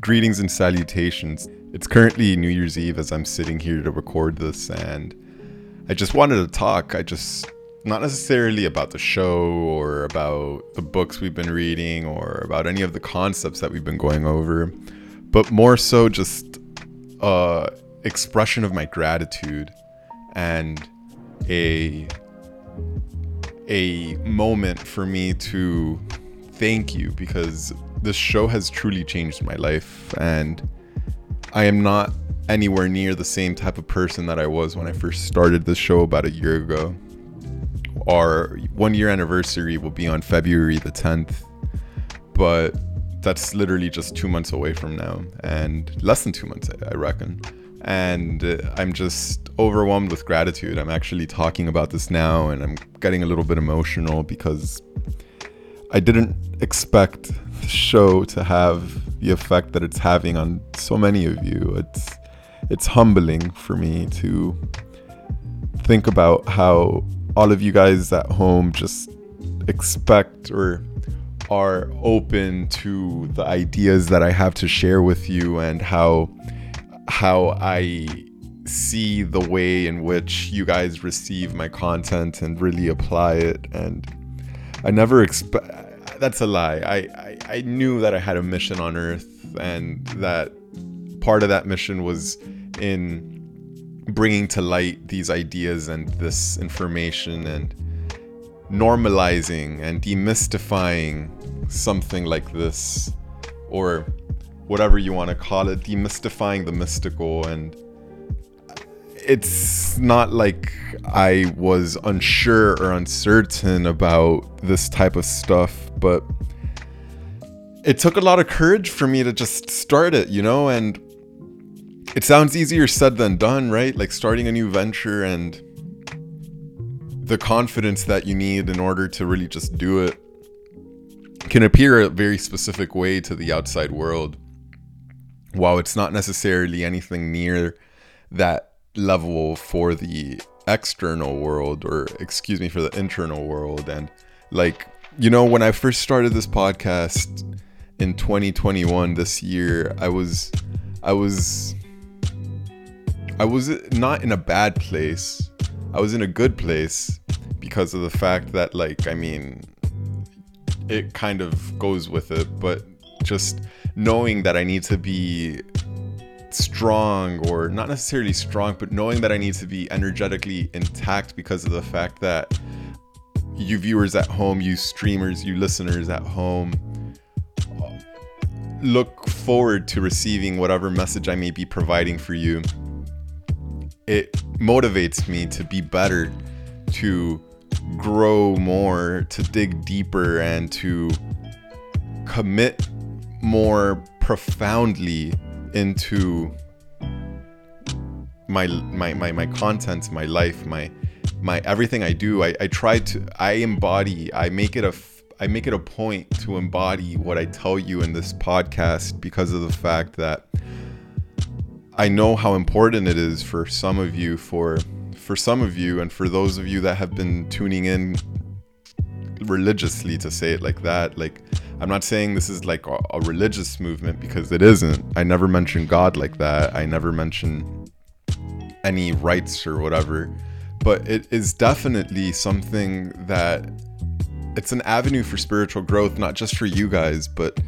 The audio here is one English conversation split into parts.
Greetings and salutations. It's currently New Year's Eve as I'm sitting here to record this, and I just wanted to talk. I just, not necessarily about the show or about the books we've been reading or about any of the concepts that we've been going over, but more so just a expression of my gratitude and a a moment for me to thank you because this show has truly changed my life and I am not anywhere near the same type of person that I was when I first started this show about a year ago. Our one year anniversary will be on February the 10th, but that's literally just two months away from now, and less than two months, I reckon. And uh, I'm just overwhelmed with gratitude. I'm actually talking about this now, and I'm getting a little bit emotional because I didn't expect the show to have the effect that it's having on so many of you. It's it's humbling for me to think about how all of you guys at home just expect or are open to the ideas that I have to share with you and how how I see the way in which you guys receive my content and really apply it and I never expect that's a lie. I, I I knew that I had a mission on earth and that part of that mission was in bringing to light these ideas and this information and normalizing and demystifying something like this or whatever you want to call it demystifying the mystical and it's not like I was unsure or uncertain about this type of stuff, but it took a lot of courage for me to just start it, you know, and it sounds easier said than done, right? Like starting a new venture and the confidence that you need in order to really just do it can appear a very specific way to the outside world. While it's not necessarily anything near that level for the external world or excuse me for the internal world. And like you know when i first started this podcast in 2021 this year i was i was i was not in a bad place. I was in a good place because of the fact that like i mean it kind of goes with it. But just knowing that i need to be strong or not necessarily strong, but knowing that I need to be energetically intact because of the fact that you viewers at home, you streamers, you listeners at home, look forward to receiving whatever message I may be providing for you. It motivates me to be better, to grow more, to dig deeper, and to commit more profoundly into my my my, my content my life my my everything i do. I, I try to i embody i make it a i make it a point to embody what i tell you in this podcast because of the fact that i know how important it is for some of you for for some of you and for those of you that have been tuning in religiously to say it like that like I'm not saying this is like a, a religious movement because it isn't. I never mention God like that. I never mention any rites or whatever. But it is definitely something that it's an avenue for spiritual growth, not just for you guys, but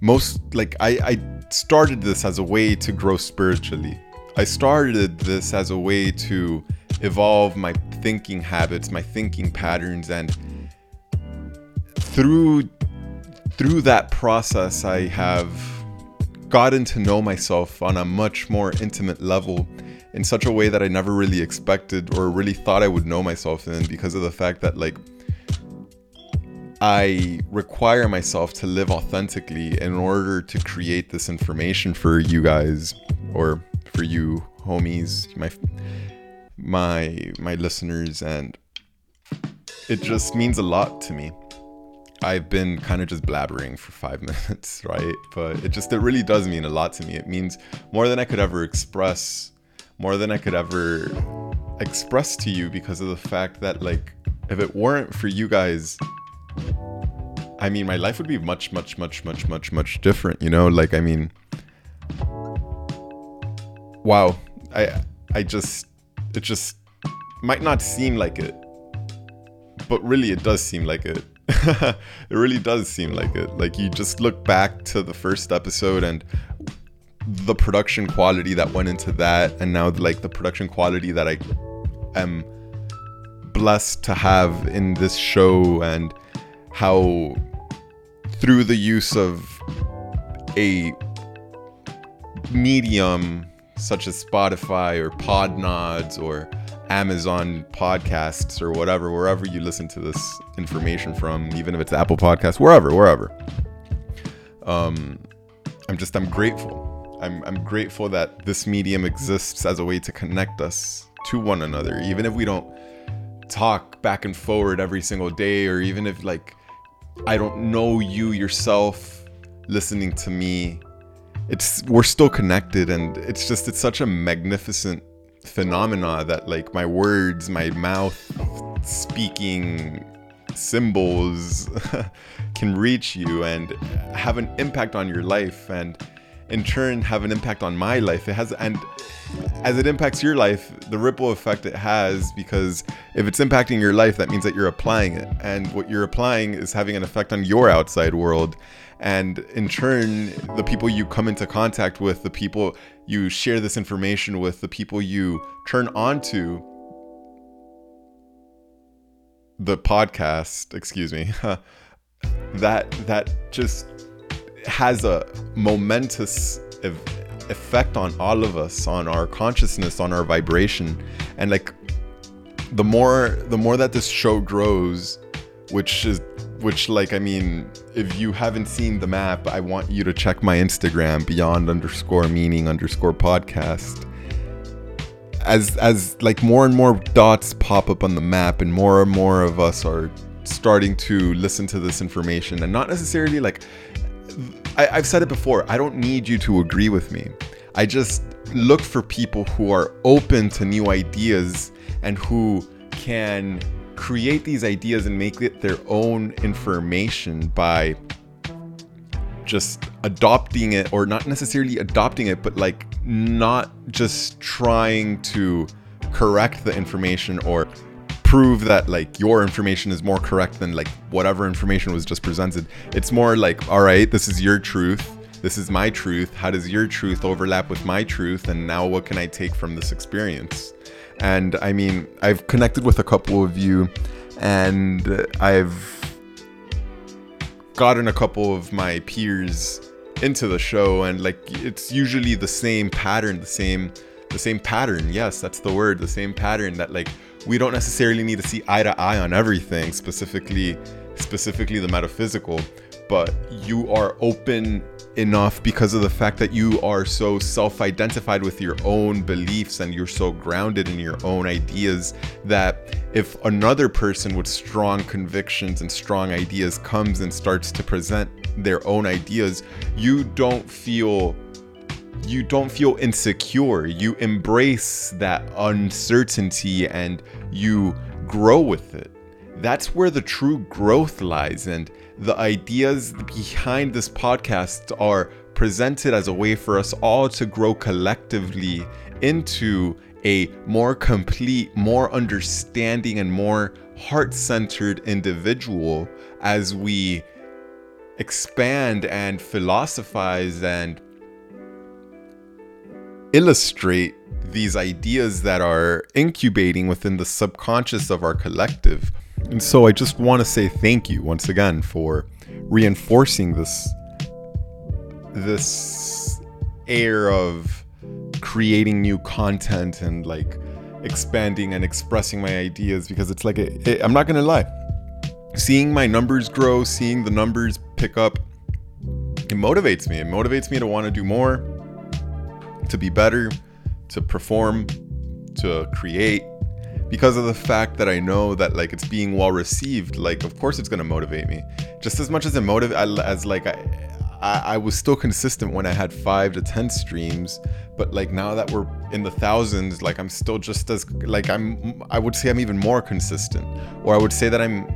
most like I, I started this as a way to grow spiritually. I started this as a way to evolve my thinking habits, my thinking patterns, and through through that process, I have gotten to know myself on a much more intimate level in such a way that I never really expected or really thought I would know myself in because of the fact that, like, I require myself to live authentically in order to create this information for you guys or for you homies, my my my listeners and it just means a lot to me. I've been kind of just blabbering for five minutes, right? But it just, it really does mean a lot to me. It means more than I could ever express, more than I could ever express to you because of the fact that, like, if it weren't for you guys, I mean, my life would be much, much, much, much, much, much different, you know? Like, I mean, wow, I I just it just might not seem like it, but really it does seem like it. it really does seem like it. Like you just look back to the first episode and the production quality that went into that, and now like the production quality that I am blessed to have in this show, and how through the use of a medium such as Spotify or Podnods or Amazon podcasts or whatever, wherever you listen to this information from, even if it's Apple Podcasts, wherever, wherever. Um, I'm just, I'm grateful. I'm, I'm grateful that this medium exists as a way to connect us to one another, even if we don't talk back and forward every single day, or even if like I don't know you yourself listening to me. It's we're still connected and it's just it's such a magnificent phenomena that like my words, my mouth speaking symbols can reach you and have an impact on your life and in turn have an impact on my life. It has and as it impacts your life, the ripple effect it has, because if it's impacting your life, that means that you're applying it. And what you're applying is having an effect on your outside world. And in turn, the people you come into contact with, the people you share this information with, the people you turn on to the podcast, excuse me, that that just has a momentous effect on all of us on our consciousness on our vibration. And like the more the more that this show grows which is which like i mean if you haven't seen the map i want you to check my instagram beyond underscore meaning underscore podcast as as like more and more dots pop up on the map and more and more of us are starting to listen to this information and not necessarily like I, I've said it before. I don't need you to agree with me. I just look for people who are open to new ideas and who can create these ideas and make it their own information by just adopting it or not necessarily adopting it but like not just trying to correct the information or prove that like your information is more correct than like whatever information was just presented. It's more like, all right, this is your truth. This is my truth. How does your truth overlap with my truth? And now what can I take from this experience? And I mean, I've connected with a couple of you and I've gotten a couple of my peers into the show and like it's usually the same pattern, the same the same pattern. Yes, that's the word, the same pattern that like we don't necessarily need to see eye to eye on everything, specifically specifically the metaphysical, but you are open enough because of the fact that you are so self-identified with your own beliefs and you're so grounded in your own ideas that if another person with strong convictions and strong ideas comes and starts to present their own ideas, you don't feel you don't feel insecure. You embrace that uncertainty and you grow with it. That's where the true growth lies. And the ideas behind this podcast are presented as a way for us all to grow collectively into a more complete, more understanding, and more heart centered individual as we expand and philosophize and illustrate these ideas that are incubating within the subconscious of our collective. And so I just want to say thank you once again for reinforcing this this air of creating new content and like expanding and expressing my ideas because it's like it, I'm not going to lie. Seeing my numbers grow, seeing the numbers pick up, it motivates me. It motivates me to want to do more to be better, to perform, to create because of the fact that I know that like it's being well received. Like, of course, it's gonna motivate me just as much as it motivate as like I, I, I was still consistent when I had five to ten streams, but like now that we're in the thousands, like I'm still just as like I'm. I would say I'm even more consistent, or I would say that I'm.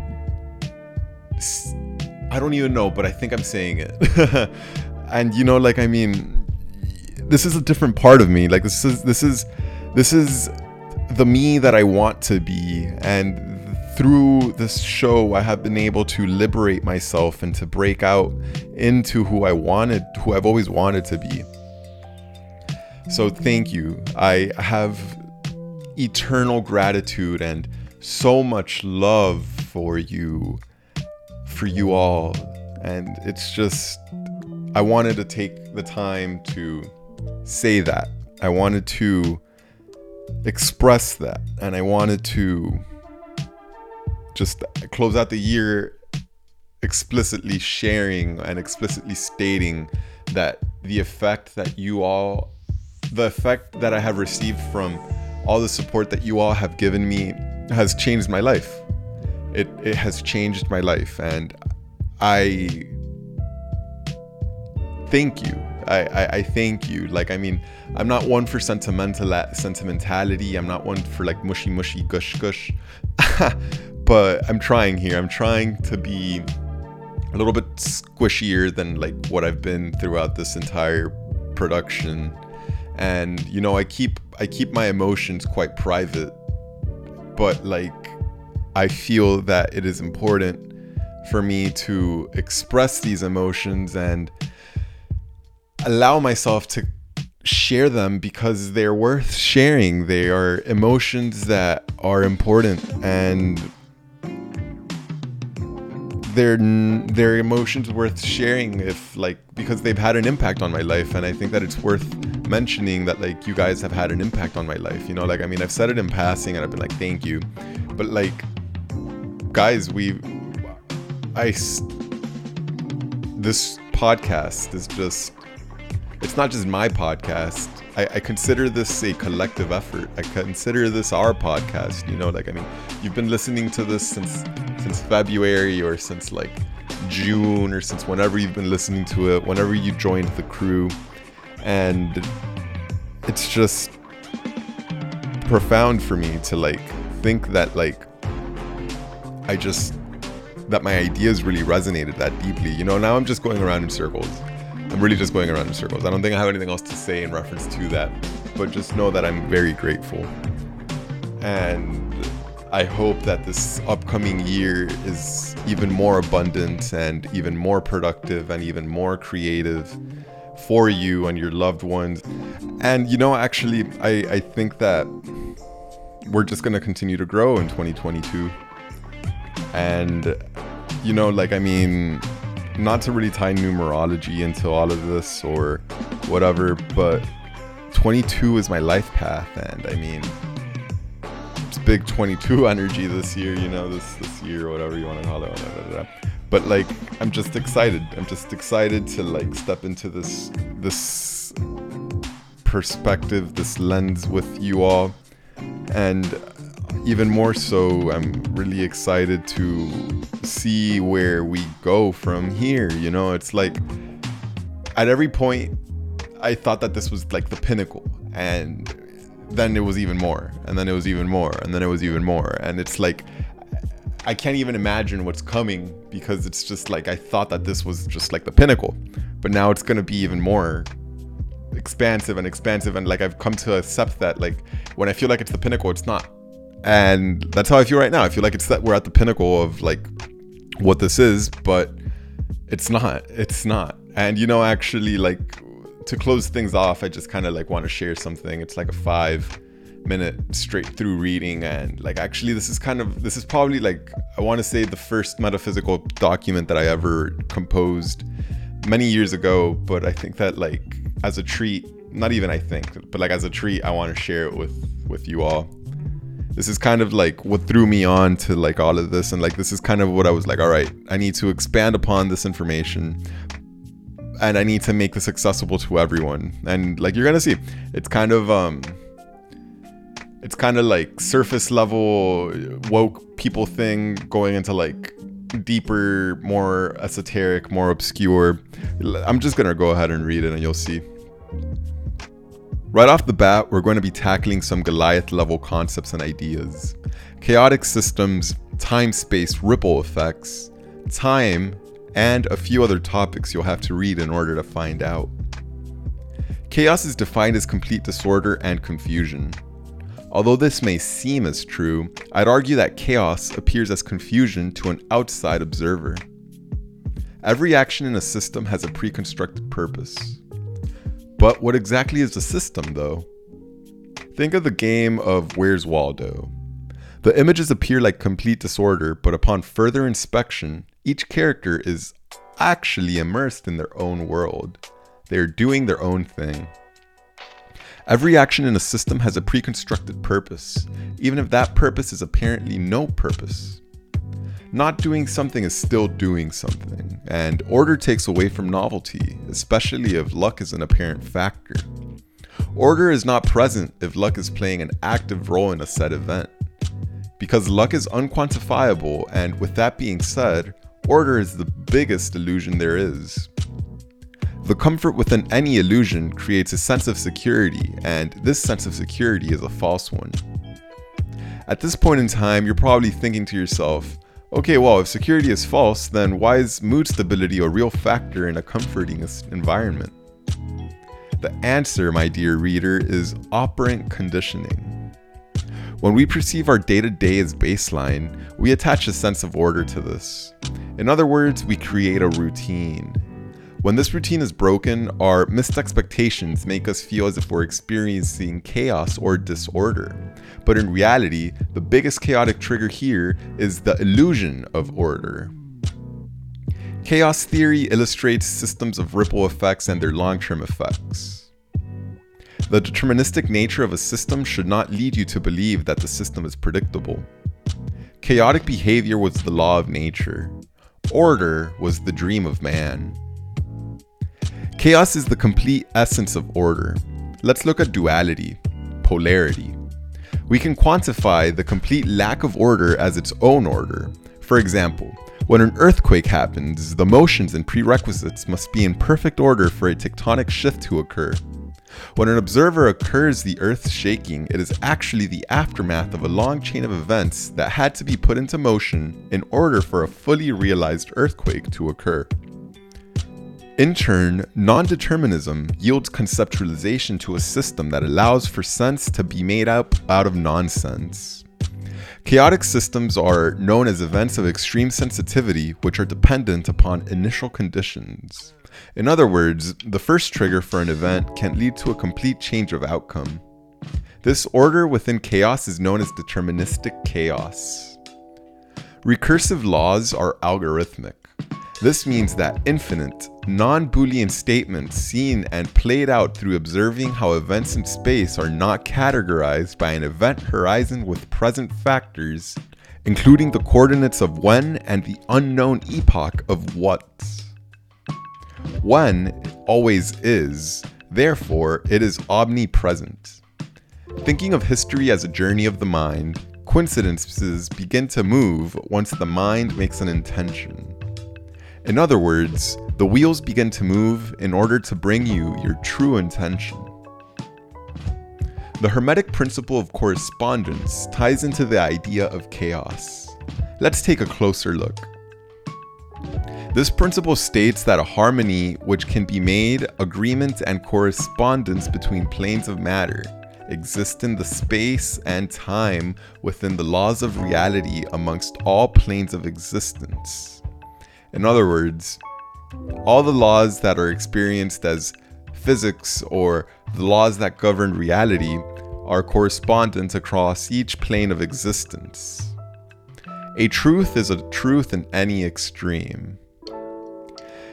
I don't even know, but I think I'm saying it. and you know, like I mean, this is a different part of me. Like this is this is this is the me that I want to be and through this show I have been able to liberate myself and to break out into who I wanted who I've always wanted to be. So thank you. I have eternal gratitude and so much love for you for you all and it's just I wanted to take the time to say that. I wanted to express that and I wanted to just close out the year explicitly sharing and explicitly stating that the effect that you all the effect that I have received from all the support that you all have given me has changed my life. It it has changed my life and I thank you. I, I, I, thank you. Like, I mean, I'm not one for sentimental sentimentality. I'm not one for like mushy mushy gush gush. but I'm trying here. I'm trying to be a little bit squishier than like what I've been throughout this entire production. And you know, I keep I keep my emotions quite private. But like I feel that it is important for me to express these emotions and allow myself to share them because they're worth sharing. They are emotions that are important and they're they're emotions worth sharing if like because they've had an impact on my life and I think that it's worth mentioning that like you guys have had an impact on my life. You know, like I mean I've said it in passing and I've been like thank you. But like guys, we I this podcast is just it's not just my podcast. I, I, consider this a collective effort. I consider this our podcast. You know, like I mean, you've been listening to this since since February or since like June or since whenever you've been listening to it, whenever you joined the crew, and it's just profound for me to like think that like I just that my ideas really resonated that deeply. You know, now I'm just going around in circles. I'm really just going around in circles. I don't think I have anything else to say in reference to that, but just know that I'm very grateful. And I hope that this upcoming year is even more abundant and even more productive and even more creative for you and your loved ones. And you know, actually, I, I think that we're just going to continue to grow in 2022. And, you know, like, I mean, not to really tie numerology into all of this or whatever, but 22 is my life path, and I mean, it's big 22 energy this year, you know, this this year, whatever you want to call it. Blah, blah, blah. But like, I'm just excited. I'm just excited to like step into this this perspective, this lens with you all, and even more so, I'm really excited to see where we go from here. You know, it's like at every point, I thought that this was like the pinnacle, and then it was even more, and then it was even more, and then it was even more, and it's like I can't even imagine what's coming because it's just like I thought that this was just like the pinnacle, but now it's gonna be even more expansive and expansive, and like I've come to accept that like when I feel like it's the pinnacle, it's not and that's how I feel right now. I feel like it's that we're at the pinnacle of like what this is, but it's not. It's not. And you know, actually, like to close things off, I just kind of like want to share something. It's like a five minute straight through reading and like actually this is kind of this is probably like i want to say the first metaphysical document that i ever composed many years ago but i think that like as a treat not even i think but like as a treat i want to share it with with you all this is kind of like what threw me on to like all of this and like this is kind of what i was like all right i need to expand upon this information and i need to make this accessible to everyone. And like you're gonna see. It's kind of um it's kind of like surface level woke people thing going into like deeper more esoteric more obscure. I'm just gonna go ahead and read it and you'll see Right off the bat, we're going to be tackling some Goliath level concepts and ideas chaotic systems, time space ripple effects, time, and a few other topics you'll have to read in order to find out. Chaos is defined as complete disorder and confusion. Although this may seem as true, I'd argue that chaos appears as confusion to an outside observer. Every action in a system has a pre-constructed purpose. But what exactly is a system, though? Think of the game of Where's Waldo. The images appear like complete disorder, but upon further inspection, each character is actually immersed in their own world. They are doing their own thing. Every action in a system has a pre constructed purpose, even if that purpose is apparently no purpose. Not doing something is still doing something, and order takes away from novelty, especially if luck is an apparent factor. Order is not present if luck is playing an active role in a set event. Because luck is unquantifiable, and with that being said, order is the biggest illusion there is. The comfort within any illusion creates a sense of security, and this sense of security is a false one. At this point in time, you're probably thinking to yourself, okay, well, if security is false, then why is mood stability a real factor in a comforting environment? The answer, my dear reader, is operant conditioning. When we perceive our day to day as baseline, we attach a sense of order to this. In other words, we create a routine. When this routine is broken, our missed expectations make us feel as if we're experiencing chaos or disorder. But in reality, the biggest chaotic trigger here is the illusion of order. Chaos theory illustrates systems of ripple effects and their long term effects. The deterministic nature of a system should not lead you to believe that the system is predictable. Chaotic behavior was the law of nature, order was the dream of man. Chaos is the complete essence of order. Let's look at duality, polarity. We can quantify the complete lack of order as its own order. For example, when an earthquake happens, the motions and prerequisites must be in perfect order for a tectonic shift to occur. When an observer occurs the earth shaking, it is actually the aftermath of a long chain of events that had to be put into motion in order for a fully realized earthquake to occur. In turn, non determinism yields conceptualization to a system that allows for sense to be made up out of nonsense. Chaotic systems are known as events of extreme sensitivity, which are dependent upon initial conditions. In other words, the first trigger for an event can lead to a complete change of outcome. This order within chaos is known as deterministic chaos. Recursive laws are algorithmic. This means that infinite, non Boolean statements seen and played out through observing how events in space are not categorized by an event horizon with present factors, including the coordinates of when and the unknown epoch of what. When always is, therefore, it is omnipresent. Thinking of history as a journey of the mind, coincidences begin to move once the mind makes an intention. In other words, the wheels begin to move in order to bring you your true intention. The Hermetic principle of correspondence ties into the idea of chaos. Let's take a closer look. This principle states that a harmony which can be made, agreement, and correspondence between planes of matter exist in the space and time within the laws of reality amongst all planes of existence. In other words, all the laws that are experienced as physics or the laws that govern reality are correspondent across each plane of existence. A truth is a truth in any extreme.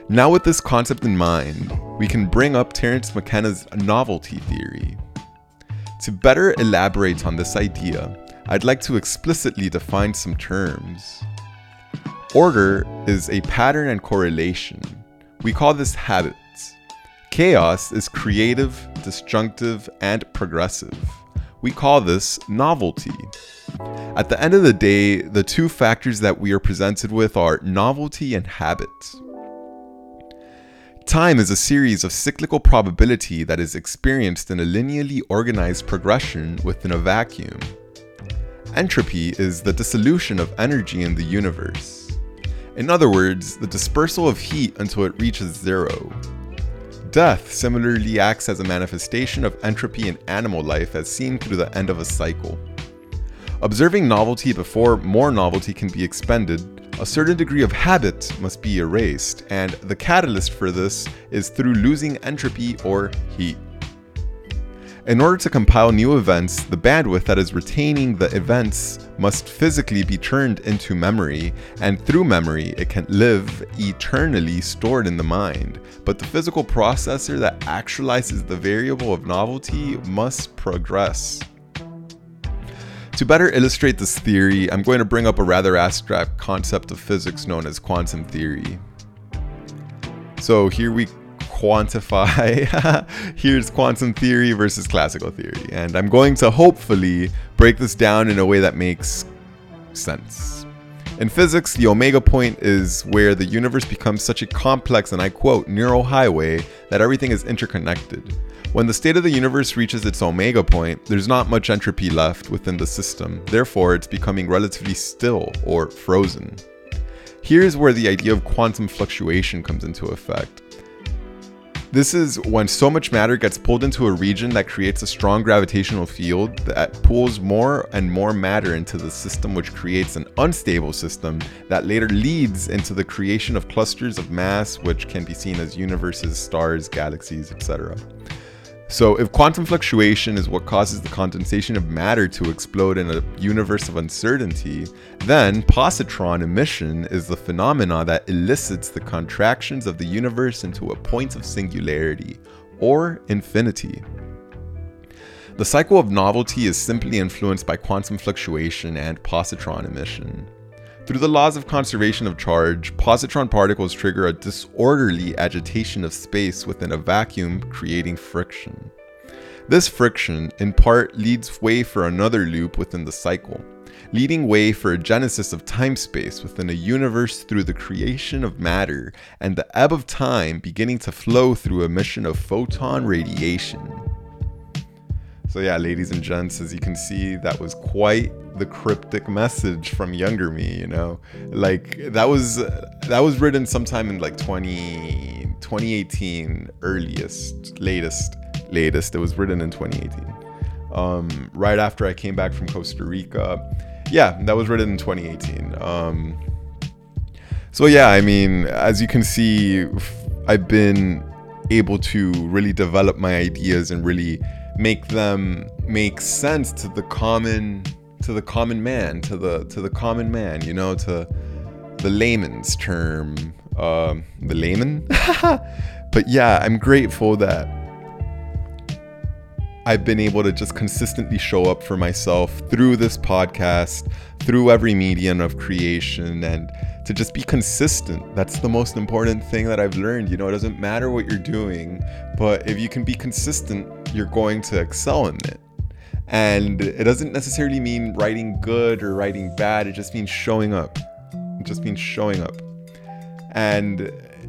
Now, with this concept in mind, we can bring up Terence McKenna's novelty theory. To better elaborate on this idea, I'd like to explicitly define some terms. Order is a pattern and correlation. We call this habits. Chaos is creative, disjunctive, and progressive. We call this novelty. At the end of the day, the two factors that we are presented with are novelty and habit. Time is a series of cyclical probability that is experienced in a linearly organized progression within a vacuum. Entropy is the dissolution of energy in the universe. In other words, the dispersal of heat until it reaches zero. Death similarly acts as a manifestation of entropy in animal life as seen through the end of a cycle. Observing novelty before more novelty can be expended, a certain degree of habit must be erased, and the catalyst for this is through losing entropy or heat. In order to compile new events, the bandwidth that is retaining the events must physically be turned into memory, and through memory, it can live eternally stored in the mind. But the physical processor that actualizes the variable of novelty must progress. To better illustrate this theory, I'm going to bring up a rather abstract concept of physics known as quantum theory. So here we quantify. Here's quantum theory versus classical theory. And I'm going to hopefully break this down in a way that makes sense. In physics, the omega point is where the universe becomes such a complex, and I quote, neural highway that everything is interconnected. When the state of the universe reaches its omega point, there's not much entropy left within the system, therefore, it's becoming relatively still or frozen. Here's where the idea of quantum fluctuation comes into effect. This is when so much matter gets pulled into a region that creates a strong gravitational field that pulls more and more matter into the system, which creates an unstable system that later leads into the creation of clusters of mass, which can be seen as universes, stars, galaxies, etc. So, if quantum fluctuation is what causes the condensation of matter to explode in a universe of uncertainty, then positron emission is the phenomena that elicits the contractions of the universe into a point of singularity, or infinity. The cycle of novelty is simply influenced by quantum fluctuation and positron emission. Through the laws of conservation of charge, positron particles trigger a disorderly agitation of space within a vacuum, creating friction. This friction, in part, leads way for another loop within the cycle, leading way for a genesis of time space within a universe through the creation of matter and the ebb of time beginning to flow through emission of photon radiation. So, yeah, ladies and gents, as you can see, that was quite the cryptic message from younger me, you know? Like, that was that was written sometime in like 20, 2018, earliest, latest, latest. It was written in 2018. Um, right after I came back from Costa Rica. Yeah, that was written in 2018. Um, so, yeah, I mean, as you can see, I've been able to really develop my ideas and really make them make sense to the common to the common man to the to the common man you know to the layman's term um the layman but yeah i'm grateful that I've been able to just consistently show up for myself through this podcast, through every medium of creation, and to just be consistent. That's the most important thing that I've learned. You know, it doesn't matter what you're doing, but if you can be consistent, you're going to excel in it. And it doesn't necessarily mean writing good or writing bad, it just means showing up. It just means showing up. And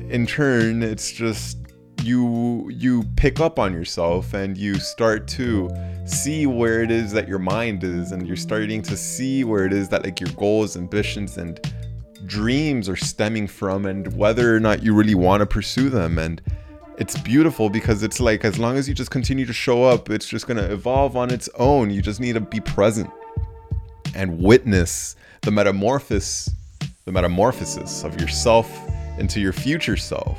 in turn, it's just you you pick up on yourself and you start to see where it is that your mind is and you're starting to see where it is that like your goals ambitions and dreams are stemming from and whether or not you really want to pursue them and it's beautiful because it's like as long as you just continue to show up it's just going to evolve on its own you just need to be present and witness the metamorphosis the metamorphosis of yourself into your future self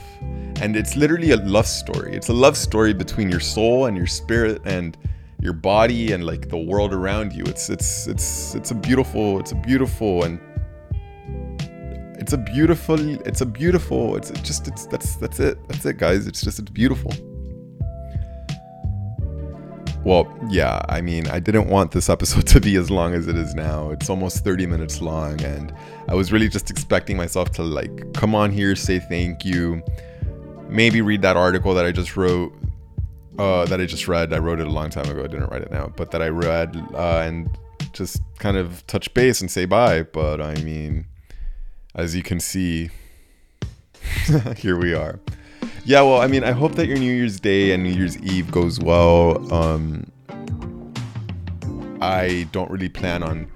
and it's literally a love story. It's a love story between your soul and your spirit and your body and like the world around you. It's it's it's it's a beautiful it's a beautiful and it's a beautiful it's a beautiful it's just it's that's that's it that's it guys it's just it's beautiful well yeah i mean i didn't want this episode to be as long as it is now it's almost 30 minutes long and i was really just expecting myself to like come on here say thank you maybe read that article that I just wrote, uh, that I just read. I wrote it a long time ago. I didn't write it now, but that I read uh, and just kind of touch base and say bye. But I mean, as you can see, here we are. Yeah, well, I mean, I hope that your New Year's Day and New Year's Eve goes well. Um, I don't really plan on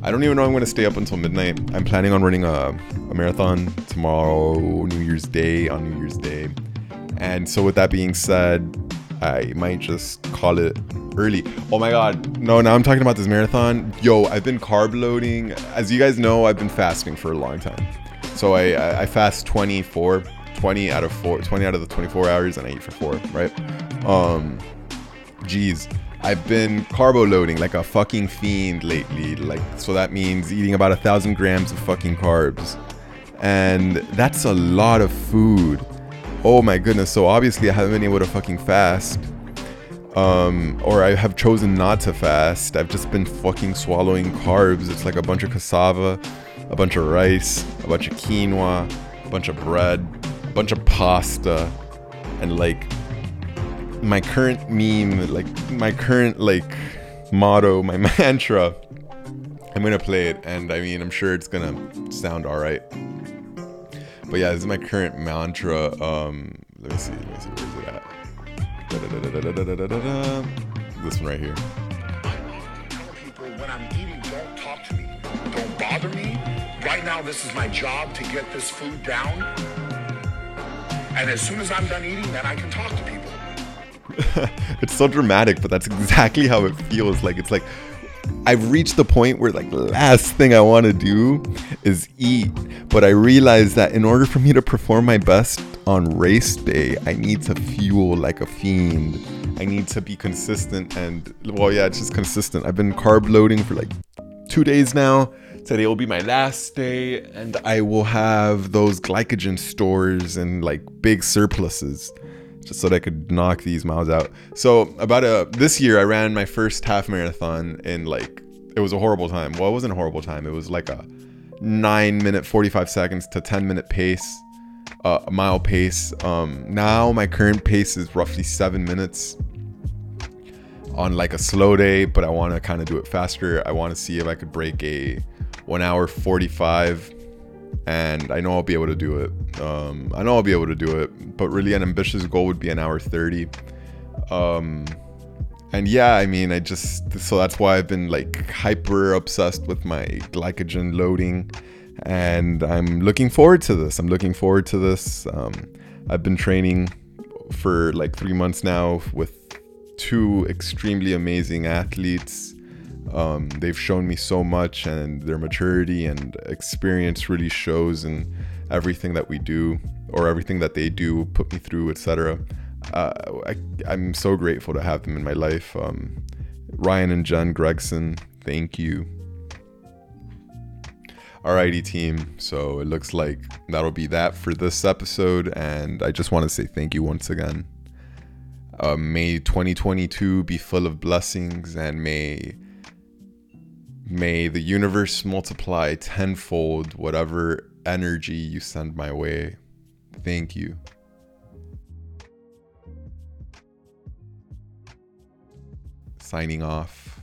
I don't even know I'm going to stay up until midnight. I'm planning on running a, a marathon tomorrow, New Year's Day, on New Year's Day. And so, with that being said, I might just call it early. Oh my god. No, now I'm talking about this marathon. Yo, I've been carb loading. As you guys know, I've been fasting for a long time. So I I fast 24 20 out of 4 20 out of the 24 hours and I eat for 4, right? Um geez. I've been carbo loading like a fucking fiend lately. Like so that means eating about a thousand grams of fucking carbs. And that's a lot of food. Oh my goodness. So obviously I haven't been able to fucking fast. Um, or I have chosen not to fast. I've just been fucking swallowing carbs. It's like a bunch of cassava, a bunch of rice, a bunch of quinoa, a bunch of bread, a bunch of pasta, and like my current meme, like my current like motto, my mantra. I'm gonna play it, and I mean, I'm sure it's gonna sound all right. But yeah, this is my current mantra. Um, let me see. Let me see. Where's it at? This one right here. when I'm eating, don't talk to me. Don't bother me. Right now, this is my job to get this food down. And as soon as I'm done eating, then I can talk to people. it's so dramatic, but that's exactly how it feels. Like it's like I've reached the point where like last thing I want to do is eat, but I realize that in order for me to perform my best on race day, I need to fuel like a fiend. I need to be consistent and well, yeah, it's just consistent. I've been carb loading for like 2 days now. Today will be my last day and I will have those glycogen stores and like big surpluses just so that I could knock these miles out. So about a this year I ran my first half marathon in like it was a horrible time. Well, it wasn't a horrible time. It was like a 9 minute 45 seconds to 10 minute pace. Uh, a mile pace. Um, now my current pace is roughly seven minutes on like a slow day, but I want to kind of do it faster. I want to see if I could break a one hour 45 and I know I'll be able to do it. Um, I know I'll be able to do it, but really an ambitious goal would be an hour 30. Um, and yeah, I mean, I just so that's why I've been like hyper obsessed with my glycogen loading, and I'm looking forward to this. I'm looking forward to this. Um, I've been training for like three months now with two extremely amazing athletes um, they've shown me so much, and their maturity and experience really shows in everything that we do or everything that they do, put me through, etc. Uh, I, I'm so grateful to have them in my life. Um, Ryan and Jen Gregson, thank you. Alrighty, team. So it looks like that'll be that for this episode, and I just want to say thank you once again. Uh, may 2022 be full of blessings, and may May the universe multiply tenfold whatever energy you send my way. Thank you. Signing off.